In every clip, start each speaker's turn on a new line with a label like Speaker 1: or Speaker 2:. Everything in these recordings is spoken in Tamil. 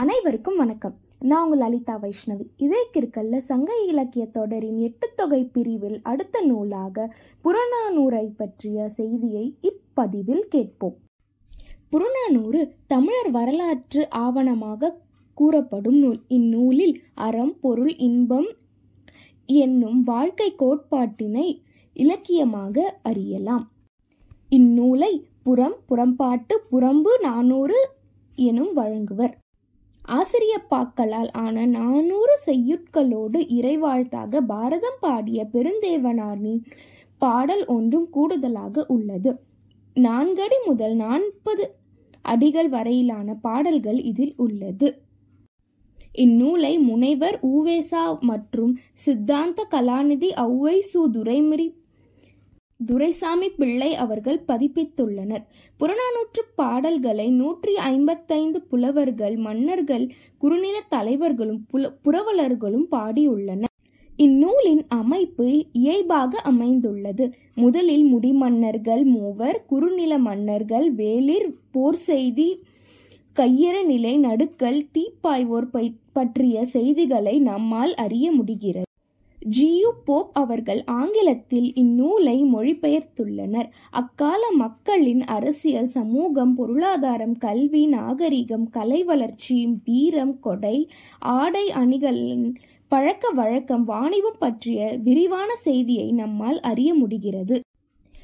Speaker 1: அனைவருக்கும் வணக்கம். நான் உங்கள் லலிதா வைஷ்ணவி. இதே சங்க இலக்கிய தொடரின் எட்டு தொகை பிரிவில் அடுத்த நூலாக புறநானூரை பற்றிய செய்தியை இப்பதிவில் கேட்போம். புறநானூறு தமிழர் வரலாற்று ஆவணமாக கூறப்படும் நூல். இந்நூலில் அறம் பொருள் இன்பம் என்னும் வாழ்க்கை கோட்பாட்டினை இலக்கியமாக அறியலாம். இந்நூலை புறம் புறம்பாட்டு புறம்பு நானூறு எனும் வழங்குவர். ஆசிரியப்பாக்களால் ஆன நானூறு செய்யுட்களோடு இறைவாழ்த்தாக பாரதம் பாடிய பெருந்தேவனாரின் பாடல் ஒன்றும் கூடுதலாக உள்ளது. நான்கடி முதல் நாற்பது அடிகள் வரையிலான பாடல்கள் இதில் உள்ளது. இந்நூலை முனைவர் ஊவேசா மற்றும் சித்தாந்த கலாநிதி ஔவை சு துரைசாமி பிள்ளை அவர்கள் பதிப்பித்துள்ளனர். புறநானூற்று பாடல்களை நூற்றி ஐம்பத்தைந்து புலவர்கள் மன்னர்கள் குறுநில தலைவர்களும் புல புரவலர்களும் பாடியுள்ளனர். இந்நூலின் அமைப்பு இயல்பாக அமைந்துள்ளது. முதலில் முடிமன்னர்கள் மூவர் குறுநில மன்னர்கள் வேளிர் போர் செய்தி கையற நிலை நடுக்கல் தீப்பாய்வோர் பற்றிய செய்திகளை நம்மால் அறிய முடிகிறது. ஜியு போப் அவர்கள் ஆங்கிலத்தில் இந்நூலை மொழிபெயர்த்துள்ளனர். அக்கால மக்களின் அரசியல் சமூகம் பொருளாதாரம் கல்வி நாகரிகம் கலை வளர்ச்சி வீரம் கொடை ஆடை அணிகளின் பழக்க வழக்கம் வாணிபம் பற்றிய விரிவான செய்தியை நம்மால் அறிய முடிகிறது.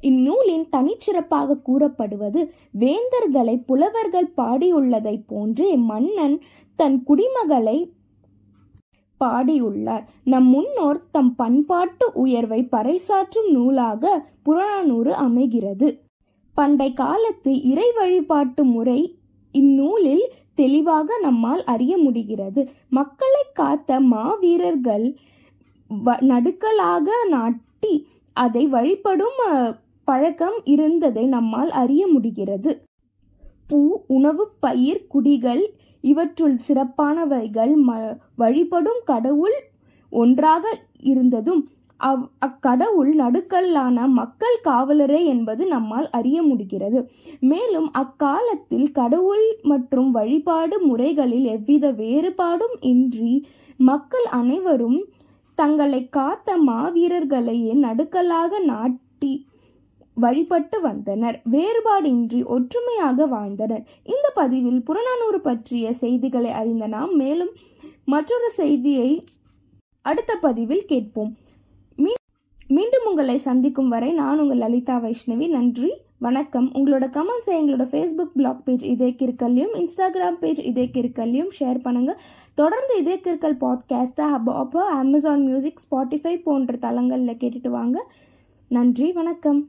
Speaker 1: இந்நூலின் தனிச்சிறப்பாக கூறப்படுவது வேந்தர்களை புலவர்கள் பாடியுள்ளதைப் போன்றே மன்னன் தன் குடிமகளை பாடியுள்ளார் நம் முன்னோர் தம் பண்பாட்டு உயர்வை பறைசாற்றும் நூலாக புறநானூறு அமைகிறது. பண்டை காலத்து இறை வழிபாட்டு முறை இந்நூலில் தெளிவாக நம்மால் அறிய முடிகிறது. மக்களை காத்த மாவீரர்கள் நடுக்கலாக நாட்டி அதை வழிபடும் பழக்கம் இருந்ததை நம்மால் அறிய முடிகிறது. பூ உணவு பயிர் குடிகள் இவற்றுள் சிறப்பானவைகள் ம வழிபடும் கடவுள் ஒன்றாக இருந்ததும் அவ் அக்கடவுள் நடுக்கல்லான மக்கள் காவலரே என்பது நம்மால் அறிய முடிகிறது. மேலும் அக்காலத்தில் கடவுள் மற்றும் வழிபாடு முறைகளில் எவ்வித வேறுபாடும் இன்றி மக்கள் அனைவரும் தங்களை காத்த மாவீரர்களையே நடுக்கலாக நாட்டி வழிபட்டு வந்தனர். வேறுபாடின்றி ஒற்றுமையாக வாழ்ந்தனர். இந்த பதிவில் புறநானூறு பற்றிய செய்திகளை அறிந்த நாம் மேலும் மற்றொரு செய்தியை அடுத்த பதிவில் கேட்போம். மீண்டும் உங்களை சந்திக்கும் வரை நான் உங்கள் லலிதா வைஷ்ணவி. நன்றி வணக்கம். உங்களோட கமெண்ட்ஸை எங்களோட ஃபேஸ்புக் பிளாக் பேஜ் இதே கிற்கல்லையும் இன்ஸ்டாகிராம் பேஜ் இதே கிற்கல்லையும் ஷேர் பண்ணுங்க. தொடர்ந்து இதே கிற்கல் பாட்காஸ்ட்டை ஹப் அப்போ அமேசான் மியூசிக் ஸ்பாட்டிஃபை போன்ற தளங்களில் கேட்டுட்டு வாங்க. நன்றி வணக்கம்.